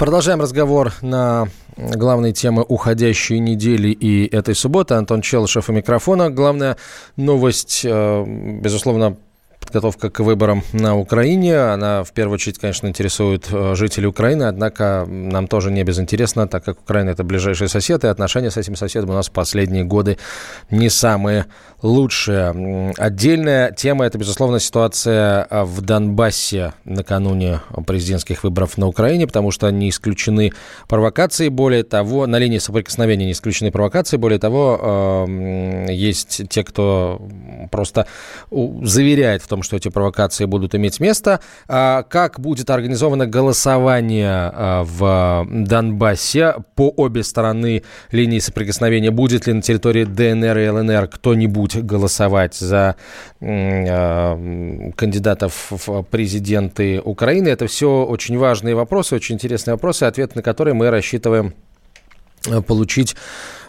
Продолжаем разговор на главные темы уходящей недели и этой субботы. Антон Челышев у микрофона. Главная новость, э, безусловно, подготовка к выборам на Украине. Она в первую очередь, конечно, интересует э, жителей Украины, однако нам тоже не безинтересно, так как Украина – это ближайший сосед, и отношения с этим соседом у нас в последние годы не самые лучшие. Отдельная тема – это, безусловно, ситуация э, в Донбассе накануне президентских выборов на Украине, потому что не исключены провокации. Более того, на линии соприкосновения не исключены провокации. Более того, э, есть те, кто просто заверяет в том, что эти провокации будут иметь место. А как будет организовано голосование а, в Донбассе по обе стороны линии соприкосновения? Будет ли на территории ДНР и ЛНР кто-нибудь голосовать за а, кандидатов в президенты Украины? Это все очень важные вопросы, очень интересные вопросы, ответы на которые мы рассчитываем получить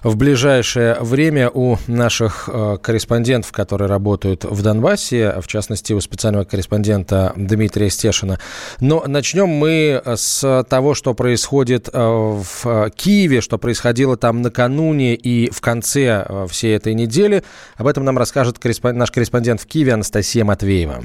в ближайшее время у наших э, корреспондентов, которые работают в Донбассе, в частности, у специального корреспондента Дмитрия Стешина. Но начнем мы с того, что происходит э, в Киеве, что происходило там накануне и в конце всей этой недели. Об этом нам расскажет наш корреспондент в Киеве Анастасия Матвеева.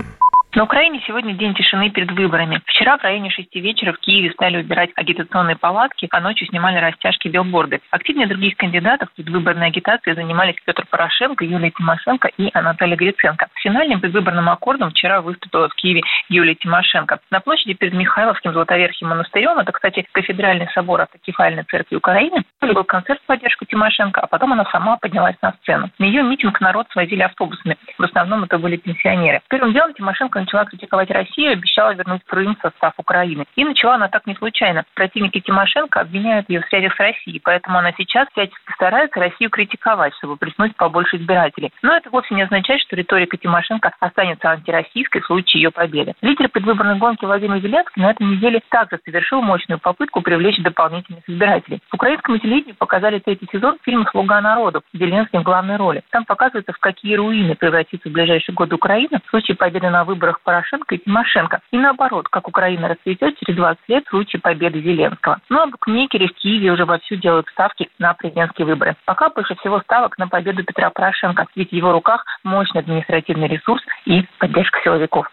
На Украине сегодня день тишины перед выборами. Вчера в районе шести вечера в Киеве стали убирать агитационные палатки, а ночью снимали растяжки билборды. Активнее других кандидатов предвыборной агитации занимались Петр Порошенко, Юлия Тимошенко и Анатолий Гриценко. Финальным предвыборным аккордом вчера выступила в Киеве Юлия Тимошенко. На площади перед Михайловским Золотоверхим монастырем, это, кстати, кафедральный собор автокефальной церкви Украины, был концерт в поддержку Тимошенко, а потом она сама поднялась на сцену. На ее митинг народ свозили автобусами. В основном это были пенсионеры. Первым делом Тимошенко начала критиковать Россию, обещала вернуть Крым в состав Украины. И начала она так не случайно. Противники Тимошенко обвиняют ее в связях с Россией, поэтому она сейчас всячески старается Россию критиковать, чтобы приснуть побольше избирателей. Но это вовсе не означает, что риторика Тимошенко останется антироссийской в случае ее победы. Лидер предвыборной гонки Владимир Зеленский на этой неделе также совершил мощную попытку привлечь дополнительных избирателей. В украинском телевидении показали третий сезон фильма «Слуга народу» Зеленским в главной роли. Там показывается, в какие руины превратится в ближайший год Украина в случае победы на выборах выборах Порошенко и Тимошенко. И наоборот, как Украина расцветет через 20 лет в случае победы Зеленского. Ну а букмекеры в Киеве уже вовсю делают ставки на президентские выборы. Пока больше всего ставок на победу Петра Порошенко, ведь в его руках мощный административный ресурс и поддержка силовиков.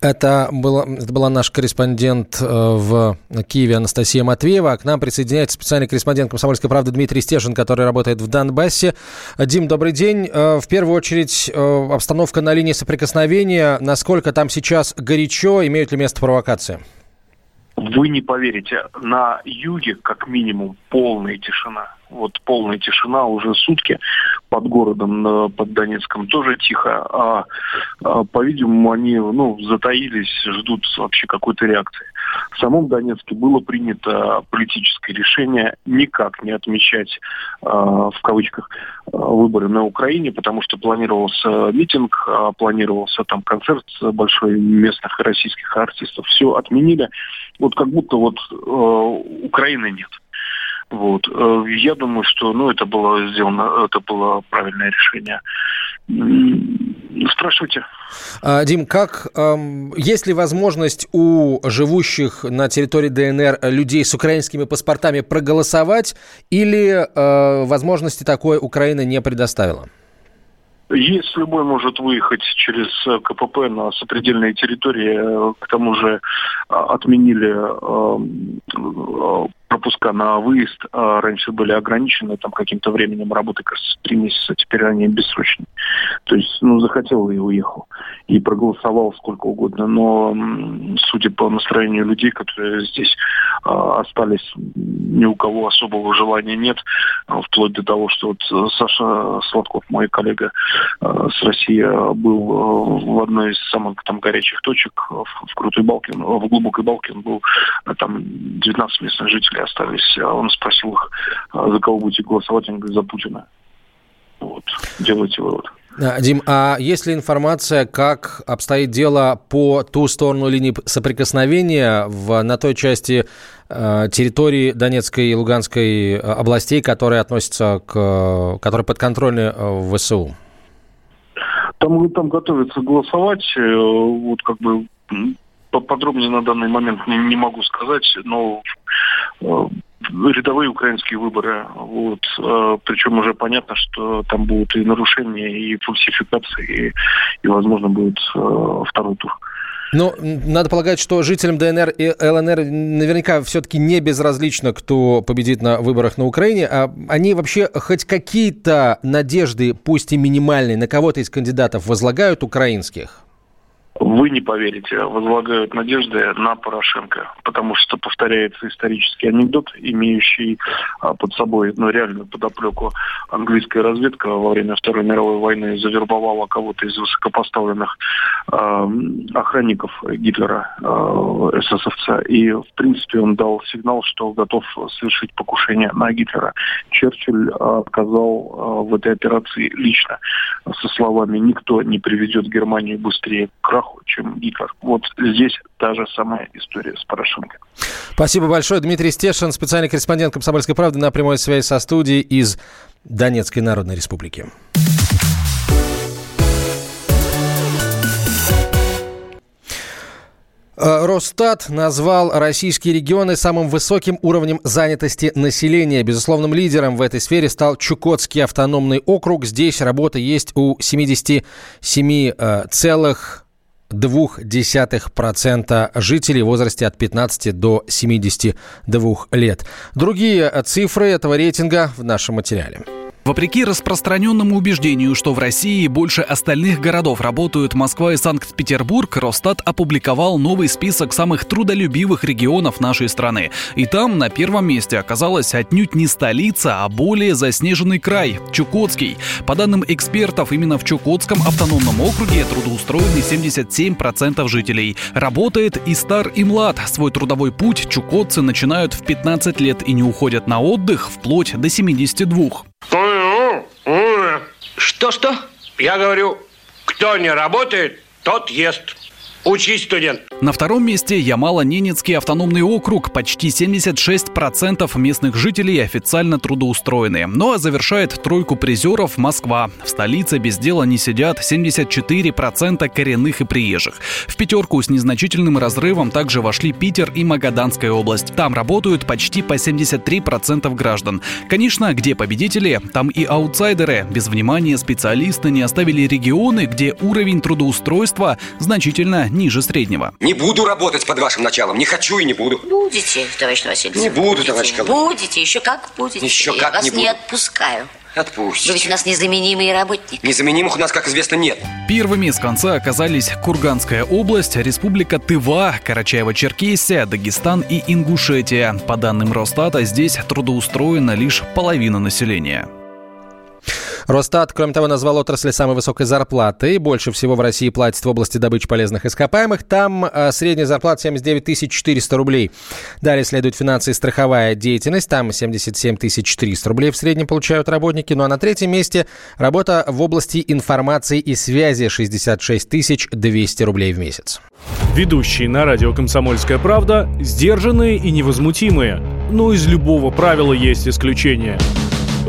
Это, было, это была наш корреспондент э, в Киеве Анастасия Матвеева. А к нам присоединяется специальный корреспондент «Комсомольской правды» Дмитрий Стешин, который работает в Донбассе. Дим, добрый день. Э, в первую очередь, э, обстановка на линии соприкосновения. Насколько там сейчас горячо? Имеют ли место провокации? Вы не поверите, на юге как минимум полная тишина вот полная тишина уже сутки под городом, под Донецком тоже тихо, а, а по-видимому, они ну, затаились, ждут вообще какой-то реакции. В самом Донецке было принято политическое решение никак не отмечать, э, в кавычках, выборы на Украине, потому что планировался митинг, планировался там концерт большой местных российских артистов. Все отменили. Вот как будто вот э, Украины нет. Вот. Э, я думаю, что ну, это было сделано, это было правильное решение. Спрашивайте. А, Дим, как есть ли возможность у живущих на территории ДНР людей с украинскими паспортами проголосовать, или э, возможности такой Украина не предоставила? Есть любой может выехать через э, КПП на сопредельные территории. К тому же отменили пропуска на выезд а, раньше были ограничены там каким-то временем работы, кажется, три месяца, теперь они бессрочные. То есть, ну, захотел и уехал. И проголосовал сколько угодно. Но, судя по настроению людей, которые здесь э, остались, ни у кого особого желания нет, э, вплоть до того, что вот Саша Сладков, мой коллега э, с России, был э, в одной из самых там горячих точек в, в Крутой Балке, в Глубокой Балке, он был там 19 местных жителей остались. А он спросил их, «А за кого будете голосовать, они говорят, за Путина. Вот, делайте вывод. Дим, а есть ли информация, как обстоит дело по ту сторону линии соприкосновения в, на той части э, территории Донецкой и Луганской областей, которые относятся к, которые подконтрольны э, ВСУ? Там, там готовятся голосовать, э, вот как бы подробнее на данный момент не, не могу сказать, но рядовые украинские выборы. Вот. Причем уже понятно, что там будут и нарушения, и фальсификации, и, и возможно, будет второй тур. Но надо полагать, что жителям ДНР и ЛНР наверняка все-таки не безразлично, кто победит на выборах на Украине. А они вообще хоть какие-то надежды, пусть и минимальные, на кого-то из кандидатов возлагают украинских? Вы не поверите, возлагают надежды на Порошенко, потому что повторяется исторический анекдот, имеющий а, под собой ну, реальную подоплеку. Английская разведка во время Второй мировой войны завербовала кого-то из высокопоставленных э, охранников Гитлера, э, ССовца, и в принципе он дал сигнал, что готов совершить покушение на Гитлера. Черчилль отказал э, в этой операции лично со словами «никто не приведет Германию быстрее к краху, краху, чем Гитлер. Вот здесь та же самая история с Порошенко. Спасибо большое. Дмитрий Стешин, специальный корреспондент «Комсомольской правды» на прямой связи со студией из Донецкой Народной Республики. Э, Росстат назвал российские регионы самым высоким уровнем занятости населения. Безусловным лидером в этой сфере стал Чукотский автономный округ. Здесь работа есть у 77 целых 0,2% жителей в возрасте от 15 до 72 лет. Другие цифры этого рейтинга в нашем материале. Вопреки распространенному убеждению, что в России больше остальных городов работают Москва и Санкт-Петербург, Росстат опубликовал новый список самых трудолюбивых регионов нашей страны. И там на первом месте оказалась отнюдь не столица, а более заснеженный край – Чукотский. По данным экспертов, именно в Чукотском автономном округе трудоустроены 77% жителей. Работает и стар, и млад. Свой трудовой путь чукотцы начинают в 15 лет и не уходят на отдых вплоть до 72. Что-что? Я говорю, кто не работает, тот ест. Учись, студент. На втором месте Ямало-Ненецкий автономный округ. Почти 76% местных жителей официально трудоустроены. Ну а завершает тройку призеров Москва. В столице без дела не сидят 74% коренных и приезжих. В пятерку с незначительным разрывом также вошли Питер и Магаданская область. Там работают почти по 73% граждан. Конечно, где победители, там и аутсайдеры. Без внимания специалисты не оставили регионы, где уровень трудоустройства значительно ниже среднего. Не буду работать под вашим началом. Не хочу и не буду. Будете, товарищ Васильевич. Не буду, будете, товарищ Коломин. Будете, еще как будете. Еще Я как вас не буду. не отпускаю. Отпустите. Вы ведь у нас незаменимый работник. Незаменимых у нас, как известно, нет. Первыми с конца оказались Курганская область, Республика Тыва, Карачаево-Черкесия, Дагестан и Ингушетия. По данным Росстата, здесь трудоустроена лишь половина населения. Росстат, кроме того, назвал отрасли самой высокой зарплаты. Больше всего в России платят в области добычи полезных ископаемых. Там э, средняя зарплата 79 400 рублей. Далее следует финансы и страховая деятельность. Там 77 400 рублей в среднем получают работники. Ну а на третьем месте работа в области информации и связи 66 200 рублей в месяц. Ведущие на радио «Комсомольская правда» сдержанные и невозмутимые. Но из любого правила есть исключение –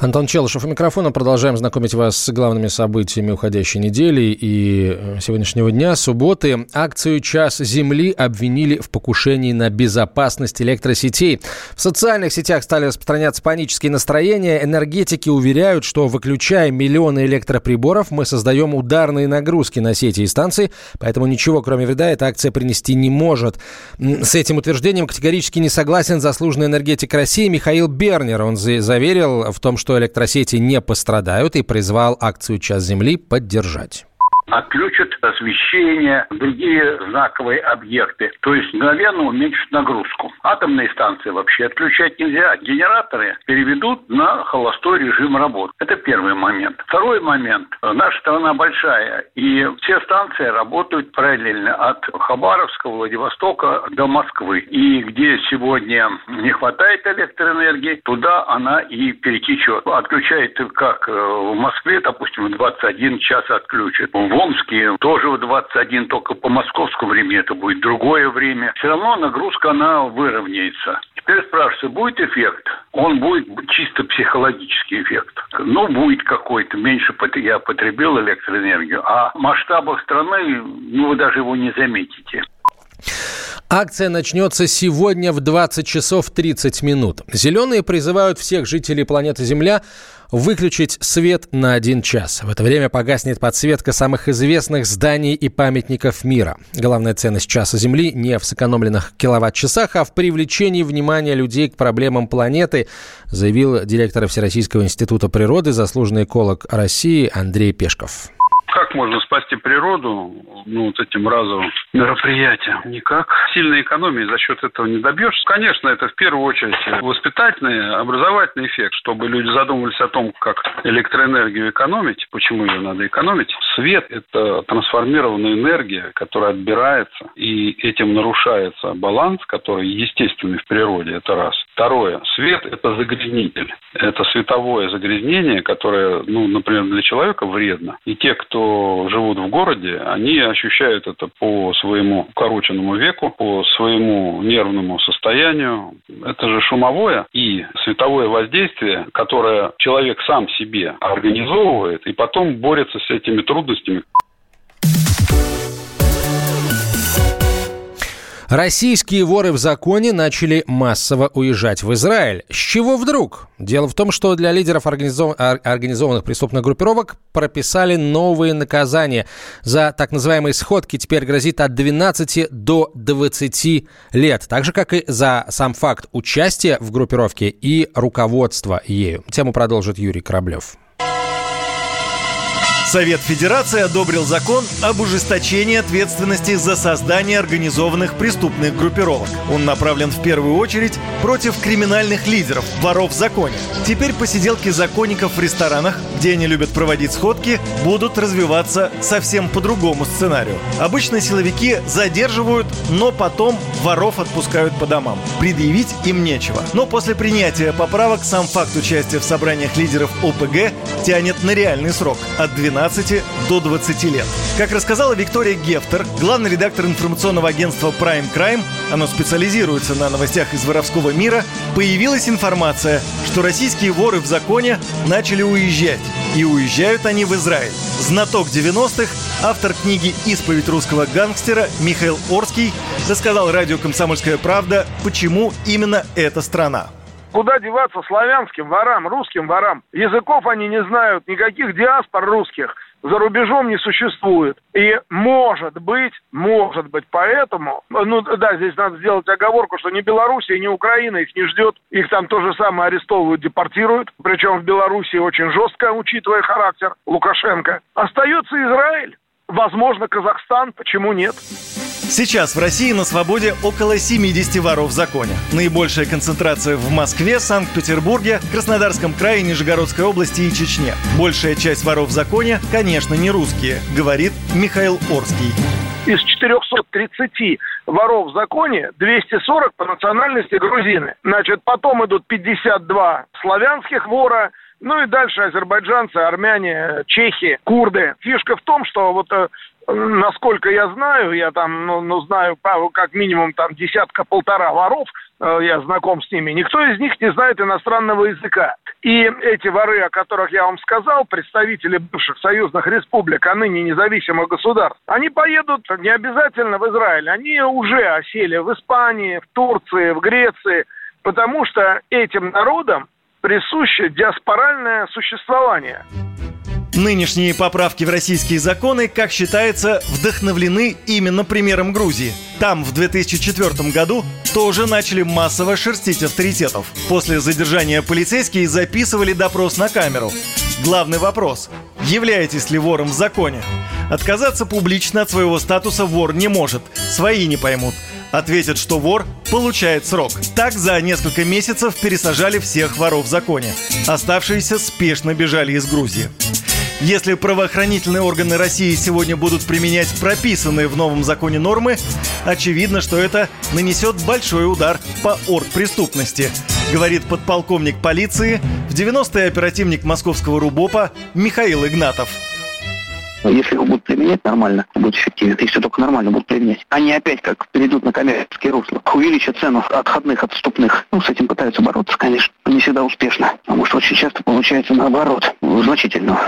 Антон Челышев у микрофона. Продолжаем знакомить вас с главными событиями уходящей недели и э, сегодняшнего дня. Субботы. Акцию «Час Земли» обвинили в покушении на безопасность электросетей. В социальных сетях стали распространяться панические настроения. Энергетики уверяют, что выключая миллионы электроприборов, мы создаем ударные нагрузки на сети и станции, поэтому ничего, кроме вреда, эта акция принести не может. С этим утверждением категорически не согласен заслуженный энергетик России Михаил Бернер. Он заверил в том, что что электросети не пострадают и призвал акцию «Час земли» поддержать. Отключат освещение, другие знаковые объекты. То есть мгновенно уменьшат нагрузку. Атомные станции вообще отключать нельзя. Генераторы переведут на холостой режим работы. Это первый момент. Второй момент. Наша страна большая, и все станции работают параллельно от Хабаровска, Владивостока до Москвы. И где сегодня не хватает электроэнергии, туда она и перетечет. Отключает как в Москве, допустим, в 21 час отключит. В Омске тоже в 21, только по московскому времени это будет другое время. Все равно нагрузка, она выровняется. Теперь спрашивается, будет эффект? Он будет чисто психологический эффект. Ну, будет какой-то. Меньше я потребил электроэнергию. А в масштабах страны, ну, вы даже его не заметите. Акция начнется сегодня в 20 часов 30 минут. Зеленые призывают всех жителей планеты Земля выключить свет на один час. В это время погаснет подсветка самых известных зданий и памятников мира. Главная ценность часа Земли не в сэкономленных киловатт-часах, а в привлечении внимания людей к проблемам планеты, заявил директор Всероссийского института природы, заслуженный эколог России Андрей Пешков. Как можно спасти природу ну, вот этим разовым мероприятием? Никак. Сильной экономии за счет этого не добьешься. Конечно, это в первую очередь воспитательный, образовательный эффект, чтобы люди задумывались о том, как электроэнергию экономить, почему ее надо экономить. Свет – это трансформированная энергия, которая отбирается, и этим нарушается баланс, который естественный в природе, это раз. Второе. Свет – это загрязнитель. Это световое загрязнение, которое, ну, например, для человека вредно. И те, кто живут в городе, они ощущают это по своему укороченному веку, по своему нервному состоянию. Это же шумовое и световое воздействие, которое человек сам себе организовывает и потом борется с этими трудностями. Российские воры в законе начали массово уезжать в Израиль. С чего вдруг? Дело в том, что для лидеров организов... организованных преступных группировок прописали новые наказания. За так называемые сходки теперь грозит от 12 до 20 лет. Так же, как и за сам факт участия в группировке и руководства ею. Тему продолжит Юрий Кораблев. Совет Федерации одобрил закон об ужесточении ответственности за создание организованных преступных группировок. Он направлен в первую очередь против криминальных лидеров, воров в законе. Теперь посиделки законников в ресторанах, где они любят проводить сходки, будут развиваться совсем по другому сценарию. Обычно силовики задерживают, но потом воров отпускают по домам. Предъявить им нечего. Но после принятия поправок сам факт участия в собраниях лидеров ОПГ тянет на реальный срок – от 12 15 до 20 лет. Как рассказала Виктория Гефтер, главный редактор информационного агентства Prime Crime, оно специализируется на новостях из воровского мира, появилась информация, что российские воры в законе начали уезжать. И уезжают они в Израиль. Знаток 90-х, автор книги «Исповедь русского гангстера» Михаил Орский рассказал радио «Комсомольская правда», почему именно эта страна. Куда деваться славянским ворам, русским ворам? Языков они не знают, никаких диаспор русских за рубежом не существует. И может быть, может быть, поэтому, ну да, здесь надо сделать оговорку, что ни Белоруссия, ни Украина их не ждет. Их там то же самое арестовывают, депортируют. Причем в Белоруссии очень жестко, учитывая характер Лукашенко. Остается Израиль. Возможно, Казахстан, почему нет? Сейчас в России на свободе около 70 воров в законе. Наибольшая концентрация в Москве, Санкт-Петербурге, Краснодарском крае, Нижегородской области и Чечне. Большая часть воров в законе, конечно, не русские, говорит Михаил Орский. Из 430 воров в законе 240 по национальности грузины. Значит, потом идут 52 славянских вора, ну и дальше азербайджанцы, армяне, чехи, курды. Фишка в том, что вот э, насколько я знаю, я там, ну, ну знаю как минимум там десятка-полтора воров, э, я знаком с ними, никто из них не знает иностранного языка. И эти воры, о которых я вам сказал, представители бывших союзных республик, а ныне независимых государств, они поедут не обязательно в Израиль, они уже осели в Испании, в Турции, в Греции, потому что этим народам присуще диаспоральное существование. Нынешние поправки в российские законы, как считается, вдохновлены именно примером Грузии. Там в 2004 году тоже начали массово шерстить авторитетов. После задержания полицейские записывали допрос на камеру. Главный вопрос – являетесь ли вором в законе? Отказаться публично от своего статуса вор не может. Свои не поймут. Ответят, что вор получает срок. Так за несколько месяцев пересажали всех воров в законе. Оставшиеся спешно бежали из Грузии. Если правоохранительные органы России сегодня будут применять прописанные в новом законе нормы, очевидно, что это нанесет большой удар по оргпреступности, говорит подполковник полиции, в 90-й оперативник московского РУБОПа Михаил Игнатов. Если его будут применять нормально, будет эффективен. Если только нормально будут применять. Они опять как перейдут на коммерческие русла. Увеличат цену отходных, отступных. Ну, с этим пытаются бороться, конечно. Не всегда успешно. Потому что очень часто получается наоборот. Значительно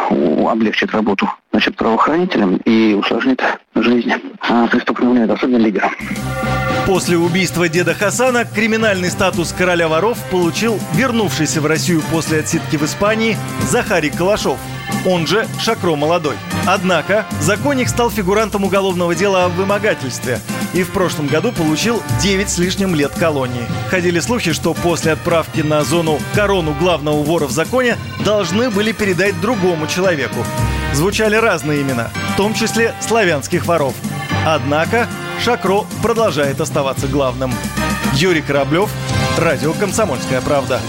облегчит работу значит, правоохранителям и усложнит жизнь а преступным особенно лидерам. После убийства деда Хасана криминальный статус короля воров получил вернувшийся в Россию после отсидки в Испании Захарий Калашов – он же Шакро Молодой. Однако законник стал фигурантом уголовного дела о вымогательстве и в прошлом году получил 9 с лишним лет колонии. Ходили слухи, что после отправки на зону корону главного вора в законе должны были передать другому человеку. Звучали разные имена, в том числе славянских воров. Однако Шакро продолжает оставаться главным. Юрий Кораблев, Радио «Комсомольская правда».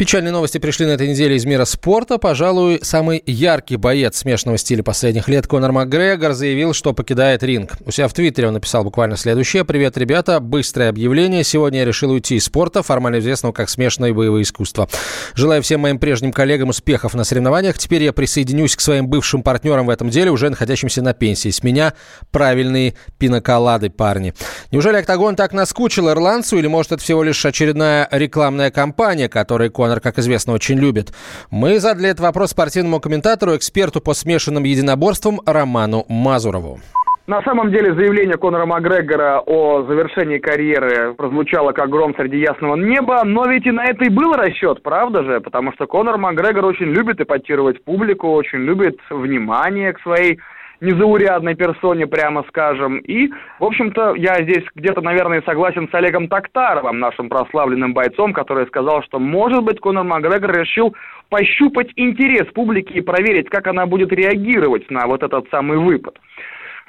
Печальные новости пришли на этой неделе из мира спорта. Пожалуй, самый яркий боец смешанного стиля последних лет Конор Макгрегор заявил, что покидает ринг. У себя в Твиттере он написал буквально следующее. «Привет, ребята. Быстрое объявление. Сегодня я решил уйти из спорта, формально известного как смешанное боевое искусство. Желаю всем моим прежним коллегам успехов на соревнованиях. Теперь я присоединюсь к своим бывшим партнерам в этом деле, уже находящимся на пенсии. С меня правильные пиноколады, парни». Неужели «Октагон» так наскучил ирландцу, или может это всего лишь очередная рекламная кампания, которой Конор Конор, как известно, очень любит. Мы задали этот вопрос спортивному комментатору, эксперту по смешанным единоборствам Роману Мазурову. На самом деле заявление Конора Макгрегора о завершении карьеры прозвучало как гром среди ясного неба, но ведь и на это и был расчет, правда же? Потому что Конор Макгрегор очень любит эпатировать публику, очень любит внимание к своей незаурядной персоне, прямо скажем. И, в общем-то, я здесь где-то, наверное, согласен с Олегом Токтаровым, нашим прославленным бойцом, который сказал, что, может быть, Конор Макгрегор решил пощупать интерес публики и проверить, как она будет реагировать на вот этот самый выпад.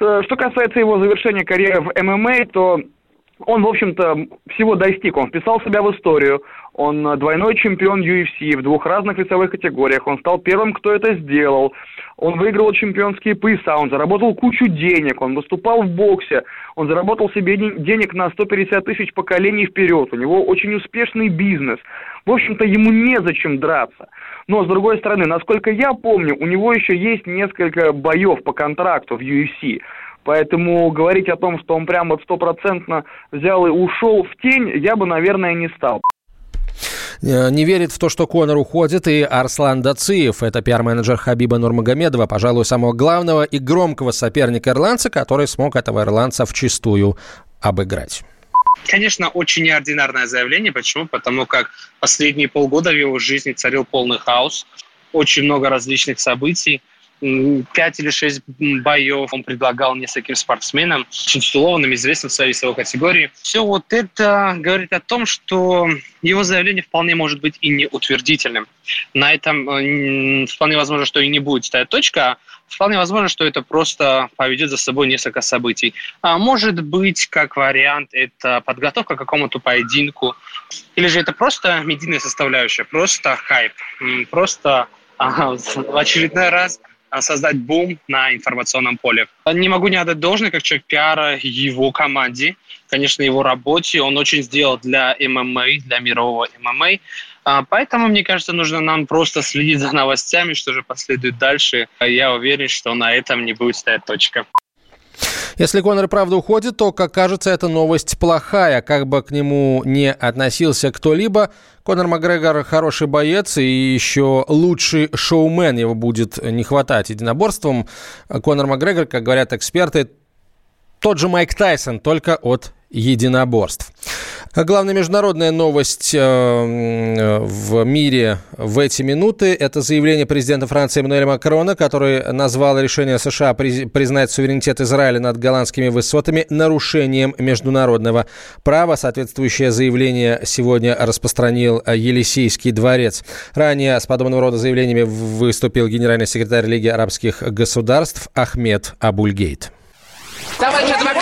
Э, что касается его завершения карьеры в ММА, то он, в общем-то, всего достиг. Он вписал себя в историю. Он двойной чемпион UFC в двух разных весовых категориях. Он стал первым, кто это сделал. Он выиграл чемпионские пояса, он заработал кучу денег, он выступал в боксе, он заработал себе денег на 150 тысяч поколений вперед. У него очень успешный бизнес. В общем-то, ему незачем драться. Но, с другой стороны, насколько я помню, у него еще есть несколько боев по контракту в UFC. Поэтому говорить о том, что он прям вот стопроцентно взял и ушел в тень, я бы, наверное, не стал. Э, не верит в то, что Конор уходит, и Арслан Дациев. Это пиар-менеджер Хабиба Нурмагомедова, пожалуй, самого главного и громкого соперника ирландца, который смог этого ирландца вчистую обыграть. Конечно, очень неординарное заявление. Почему? Потому как последние полгода в его жизни царил полный хаос. Очень много различных событий пять или шесть боев он предлагал нескольким спортсменам, очень титулованным, известным в своей весовой категории. Все вот это говорит о том, что его заявление вполне может быть и не утвердительным. На этом э, вполне возможно, что и не будет стоять точка, вполне возможно, что это просто поведет за собой несколько событий. А может быть, как вариант, это подготовка к какому-то поединку, или же это просто медийная составляющая, просто хайп, просто в очередной раз а, создать бум на информационном поле. Не могу не отдать должное, как человек пиара, его команде, конечно, его работе. Он очень сделал для ММА, для мирового ММА. А, поэтому, мне кажется, нужно нам просто следить за новостями, что же последует дальше. Я уверен, что на этом не будет стоять точка. Если Конор правда уходит, то, как кажется, эта новость плохая. Как бы к нему не относился кто-либо, Конор Макгрегор хороший боец и еще лучший шоумен. Его будет не хватать единоборством. Конор Макгрегор, как говорят эксперты, тот же Майк Тайсон, только от единоборств. А главная международная новость э, в мире в эти минуты – это заявление президента Франции Эммануэля Макрона, который назвал решение США признать суверенитет Израиля над голландскими высотами нарушением международного права. Соответствующее заявление сегодня распространил Елисейский дворец. Ранее с подобного рода заявлениями выступил генеральный секретарь Лиги арабских государств Ахмед Абульгейт. Товарищ адвокат!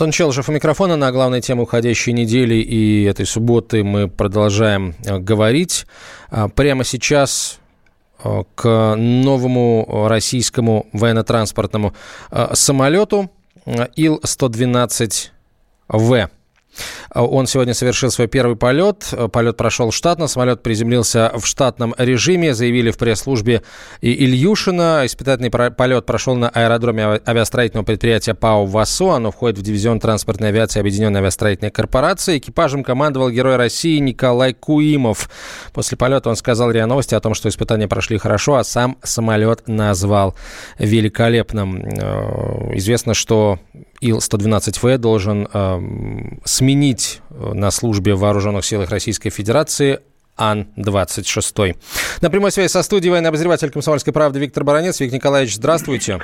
Антон Челышев у микрофона на главной теме уходящей недели и этой субботы мы продолжаем э, говорить. А, прямо сейчас э, к новому российскому военно-транспортному э, самолету Ил-112В. Он сегодня совершил свой первый полет. Полет прошел штатно. Самолет приземлился в штатном режиме, заявили в пресс-службе Ильюшина. Испытательный полет прошел на аэродроме авиастроительного предприятия ПАО «ВАСО». Оно входит в дивизион транспортной авиации Объединенной авиастроительной корпорации. Экипажем командовал герой России Николай Куимов. После полета он сказал РИА Новости о том, что испытания прошли хорошо, а сам самолет назвал великолепным. Э, известно, что Ил-112В должен э, сменить э, на службе в вооруженных силах Российской Федерации Ан-26. На прямой связи со студией военный обозреватель «Комсомольской правды» Виктор Баранец. Виктор Николаевич, здравствуйте.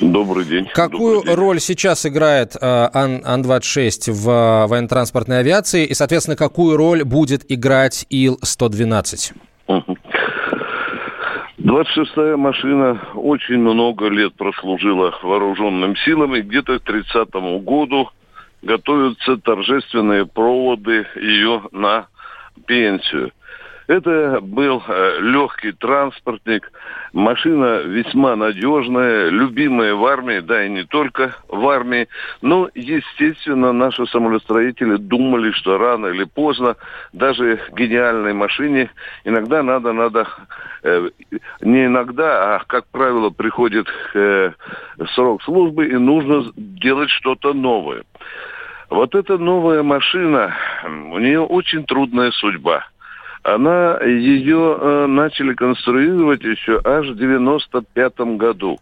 Добрый день. Какую Добрый день. роль сейчас играет э, Ан- Ан-26 в военно-транспортной авиации и, соответственно, какую роль будет играть Ил-112? 26-я машина очень много лет прослужила вооруженным силам, и где-то к 30 году готовятся торжественные проводы ее на пенсию. Это был э, легкий транспортник, машина весьма надежная, любимая в армии, да и не только в армии. Но, естественно, наши самолетостроители думали, что рано или поздно даже гениальной машине иногда надо, надо э, не иногда, а, как правило, приходит э, срок службы и нужно делать что-то новое. Вот эта новая машина, у нее очень трудная судьба – она ее э, начали конструировать еще аж в 95 году.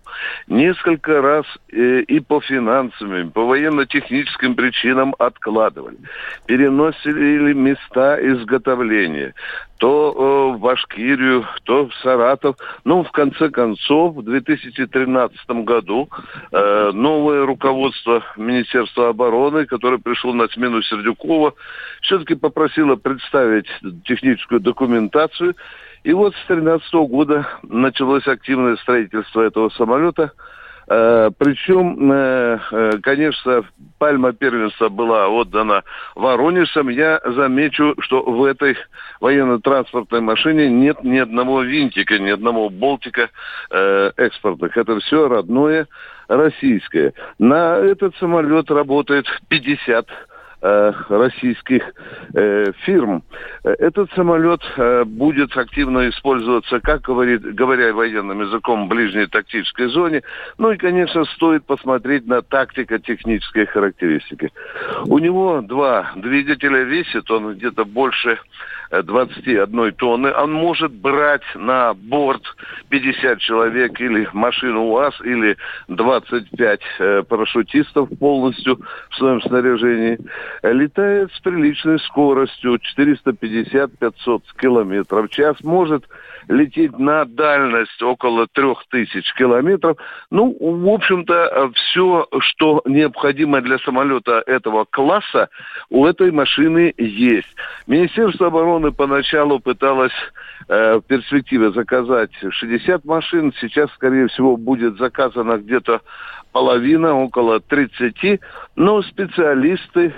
Несколько раз э, и по финансовым, и по военно-техническим причинам откладывали. Переносили места изготовления то э, в Башкирию, то в Саратов. Ну, в конце концов, в 2013 году э, новое руководство Министерства обороны, которое пришло на смену Сердюкова, все-таки попросило представить техническую документацию. И вот с 2013 года началось активное строительство этого самолета – причем, э, э, конечно, пальма первенства была отдана Воронежцам. Я замечу, что в этой военно-транспортной машине нет ни одного винтика, ни одного болтика экспортных. Это все родное российское. На этот самолет работает 50 Э, российских э, фирм. Этот самолет э, будет активно использоваться, как говорит, говоря военным языком, в ближней тактической зоне. Ну и, конечно, стоит посмотреть на тактико-технические характеристики. У него два двигателя, весит он где-то больше 21 тонны. Он может брать на борт 50 человек или машину УАЗ, или 25 э, парашютистов полностью в своем снаряжении. Летает с приличной скоростью 450-500 километров в час. Может лететь на дальность около 3000 километров. Ну, в общем-то, все, что необходимо для самолета этого класса, у этой машины есть. Министерство обороны поначалу пыталось э, в перспективе заказать 60 машин. Сейчас, скорее всего, будет заказано где-то половина, около 30. Но специалисты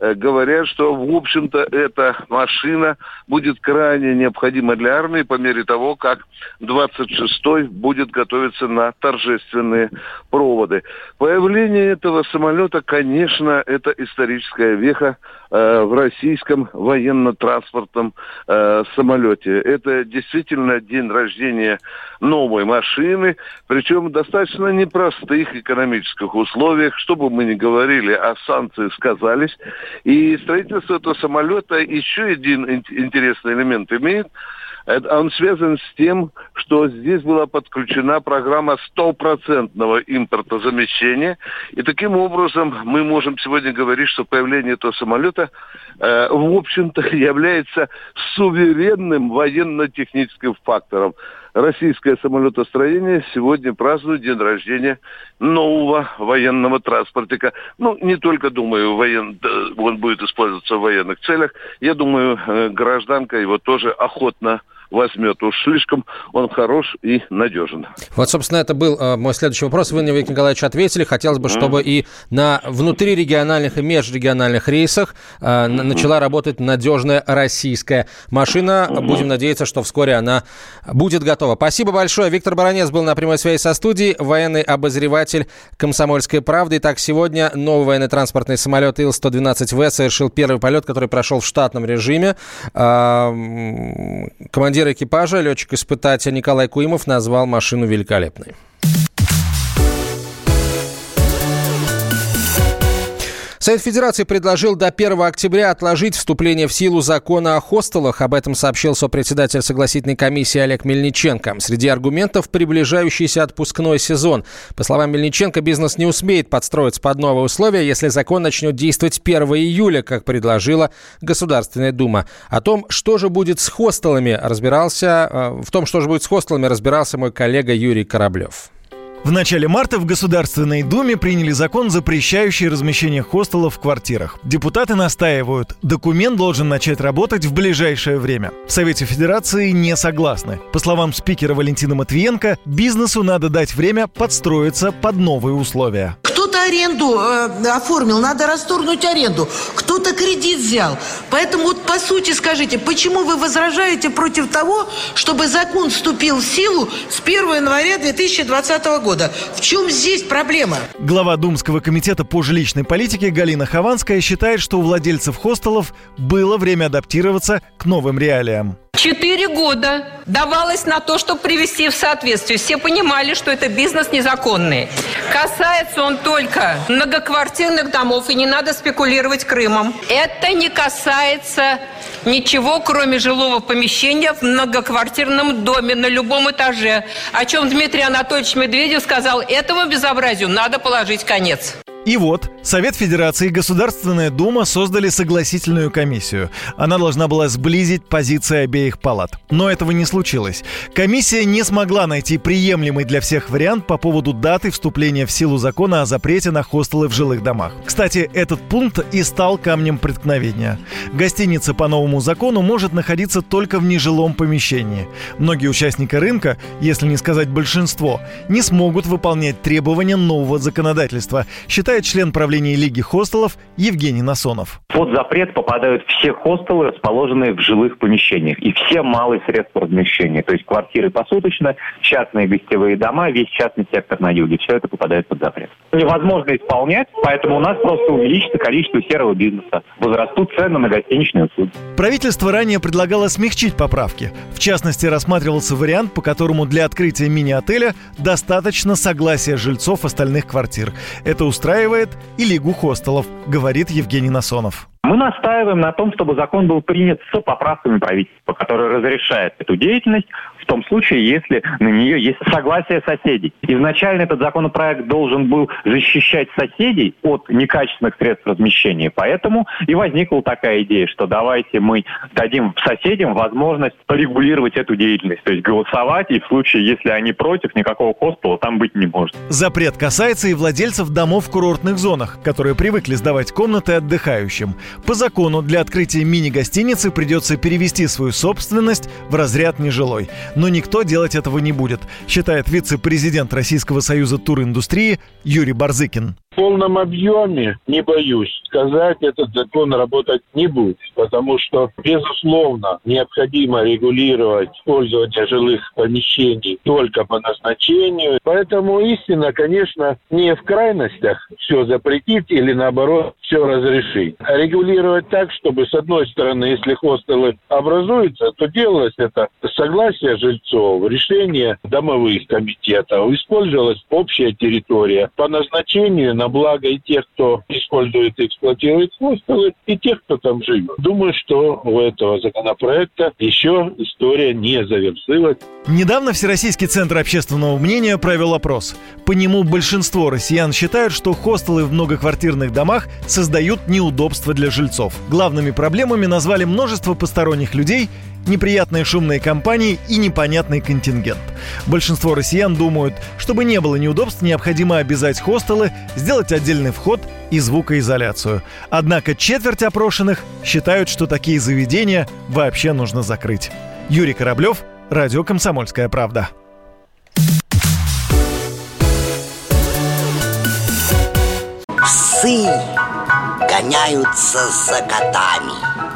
э, говорят, что, в общем-то, эта машина будет крайне необходима для армии по мере того, как 26-й будет готовиться на торжественные проводы. Появление этого самолета, конечно, это историческая веха э, в российском военно-транспортном э, самолете. Это действительно день рождения новой машины, причем в достаточно непростых экономических условиях, чтобы мы не говорили, а санкции сказались. И строительство этого самолета еще один интересный элемент имеет – он связан с тем, что здесь была подключена программа стопроцентного импортозамещения. И таким образом мы можем сегодня говорить, что появление этого самолета, э, в общем-то, является суверенным военно-техническим фактором. Российское самолетостроение сегодня празднует день рождения нового военного транспортика. Ну, не только, думаю, воен... он будет использоваться в военных целях. Я думаю, э, гражданка его тоже охотно возьмет. Уж слишком он хорош и надежен. Вот, собственно, это был э, мой следующий вопрос. Вы, Виктор Николаевич, ответили. Хотелось бы, чтобы mm. и на внутрирегиональных и межрегиональных рейсах э, начала работать надежная российская машина. Будем надеяться, что вскоре она будет готова. Спасибо большое. Виктор Баранец был на прямой связи со студией, военный обозреватель «Комсомольской правды». Итак, сегодня новый военный транспортный самолет Ил-112В совершил первый полет, который прошел в штатном режиме. Э, командир Командир экипажа, летчик-испытатель Николай Куимов назвал машину великолепной. Совет Федерации предложил до 1 октября отложить вступление в силу закона о хостелах. Об этом сообщил сопредседатель согласительной комиссии Олег Мельниченко. Среди аргументов – приближающийся отпускной сезон. По словам Мельниченко, бизнес не успеет подстроиться под новые условия, если закон начнет действовать 1 июля, как предложила Государственная Дума. О том, что же будет с хостелами, разбирался, э, в том, что же будет с хостелами, разбирался мой коллега Юрий Кораблев. В начале марта в Государственной Думе приняли закон, запрещающий размещение хостелов в квартирах. Депутаты настаивают, документ должен начать работать в ближайшее время. В Совете Федерации не согласны. По словам спикера Валентина Матвиенко, бизнесу надо дать время подстроиться под новые условия аренду э, оформил, надо расторгнуть аренду, кто-то кредит взял. Поэтому вот по сути скажите, почему вы возражаете против того, чтобы закон вступил в силу с 1 января 2020 года? В чем здесь проблема? Глава Думского комитета по жилищной политике Галина Хованская считает, что у владельцев хостелов было время адаптироваться к новым реалиям. Четыре года давалось на то, чтобы привести в соответствие. Все понимали, что это бизнес незаконный. Касается он только многоквартирных домов, и не надо спекулировать Крымом. Это не касается ничего, кроме жилого помещения в многоквартирном доме на любом этаже. О чем Дмитрий Анатольевич Медведев сказал, этому безобразию надо положить конец. И вот, Совет Федерации и Государственная Дума создали согласительную комиссию. Она должна была сблизить позиции обеих палат. Но этого не случилось. Комиссия не смогла найти приемлемый для всех вариант по поводу даты вступления в силу закона о запрете на хостелы в жилых домах. Кстати, этот пункт и стал камнем преткновения. Гостиница по новому закону может находиться только в нежилом помещении. Многие участники рынка, если не сказать большинство, не смогут выполнять требования нового законодательства, считая считает член правления Лиги хостелов Евгений Насонов. Под запрет попадают все хостелы, расположенные в жилых помещениях, и все малые средства размещения, то есть квартиры посуточно, частные гостевые дома, весь частный сектор на юге, все это попадает под запрет. Невозможно исполнять, поэтому у нас просто увеличится количество серого бизнеса, возрастут цены на гостиничные услуги. Правительство ранее предлагало смягчить поправки. В частности, рассматривался вариант, по которому для открытия мини-отеля достаточно согласия жильцов остальных квартир. Это устраивает устраивает и Лигу хостелов, говорит Евгений Насонов. Мы настаиваем на том, чтобы закон был принят с поправками правительства, который разрешает эту деятельность в том случае, если на нее есть согласие соседей. Изначально этот законопроект должен был защищать соседей от некачественных средств размещения, поэтому и возникла такая идея, что давайте мы дадим соседям возможность регулировать эту деятельность, то есть голосовать, и в случае, если они против, никакого хостела там быть не может. Запрет касается и владельцев домов в курортных зонах, которые привыкли сдавать комнаты отдыхающим. По закону для открытия мини-гостиницы придется перевести свою собственность в разряд нежилой. Но никто делать этого не будет, считает вице-президент Российского союза туриндустрии Юрий Барзыкин. Полном объеме, не боюсь сказать, этот закон работать не будет, потому что, безусловно, необходимо регулировать использование жилых помещений только по назначению. Поэтому истина, конечно, не в крайностях все запретить или наоборот все разрешить. А регулировать так, чтобы с одной стороны, если хостелы образуются, то делалось это согласие жильцов, решение домовых комитетов, использовалась общая территория по назначению на благо и тех, кто использует и эксплуатирует хостелы, и тех, кто там живет. Думаю, что у этого законопроекта еще история не завершилась. Недавно Всероссийский центр общественного мнения провел опрос. По нему большинство россиян считают, что хостелы в многоквартирных домах создают неудобства для жильцов. Главными проблемами назвали множество посторонних людей неприятные шумные компании и непонятный контингент. Большинство россиян думают, чтобы не было неудобств, необходимо обязать хостелы, сделать отдельный вход и звукоизоляцию. Однако четверть опрошенных считают, что такие заведения вообще нужно закрыть. Юрий Кораблев, Радио «Комсомольская правда». Псы гоняются за котами.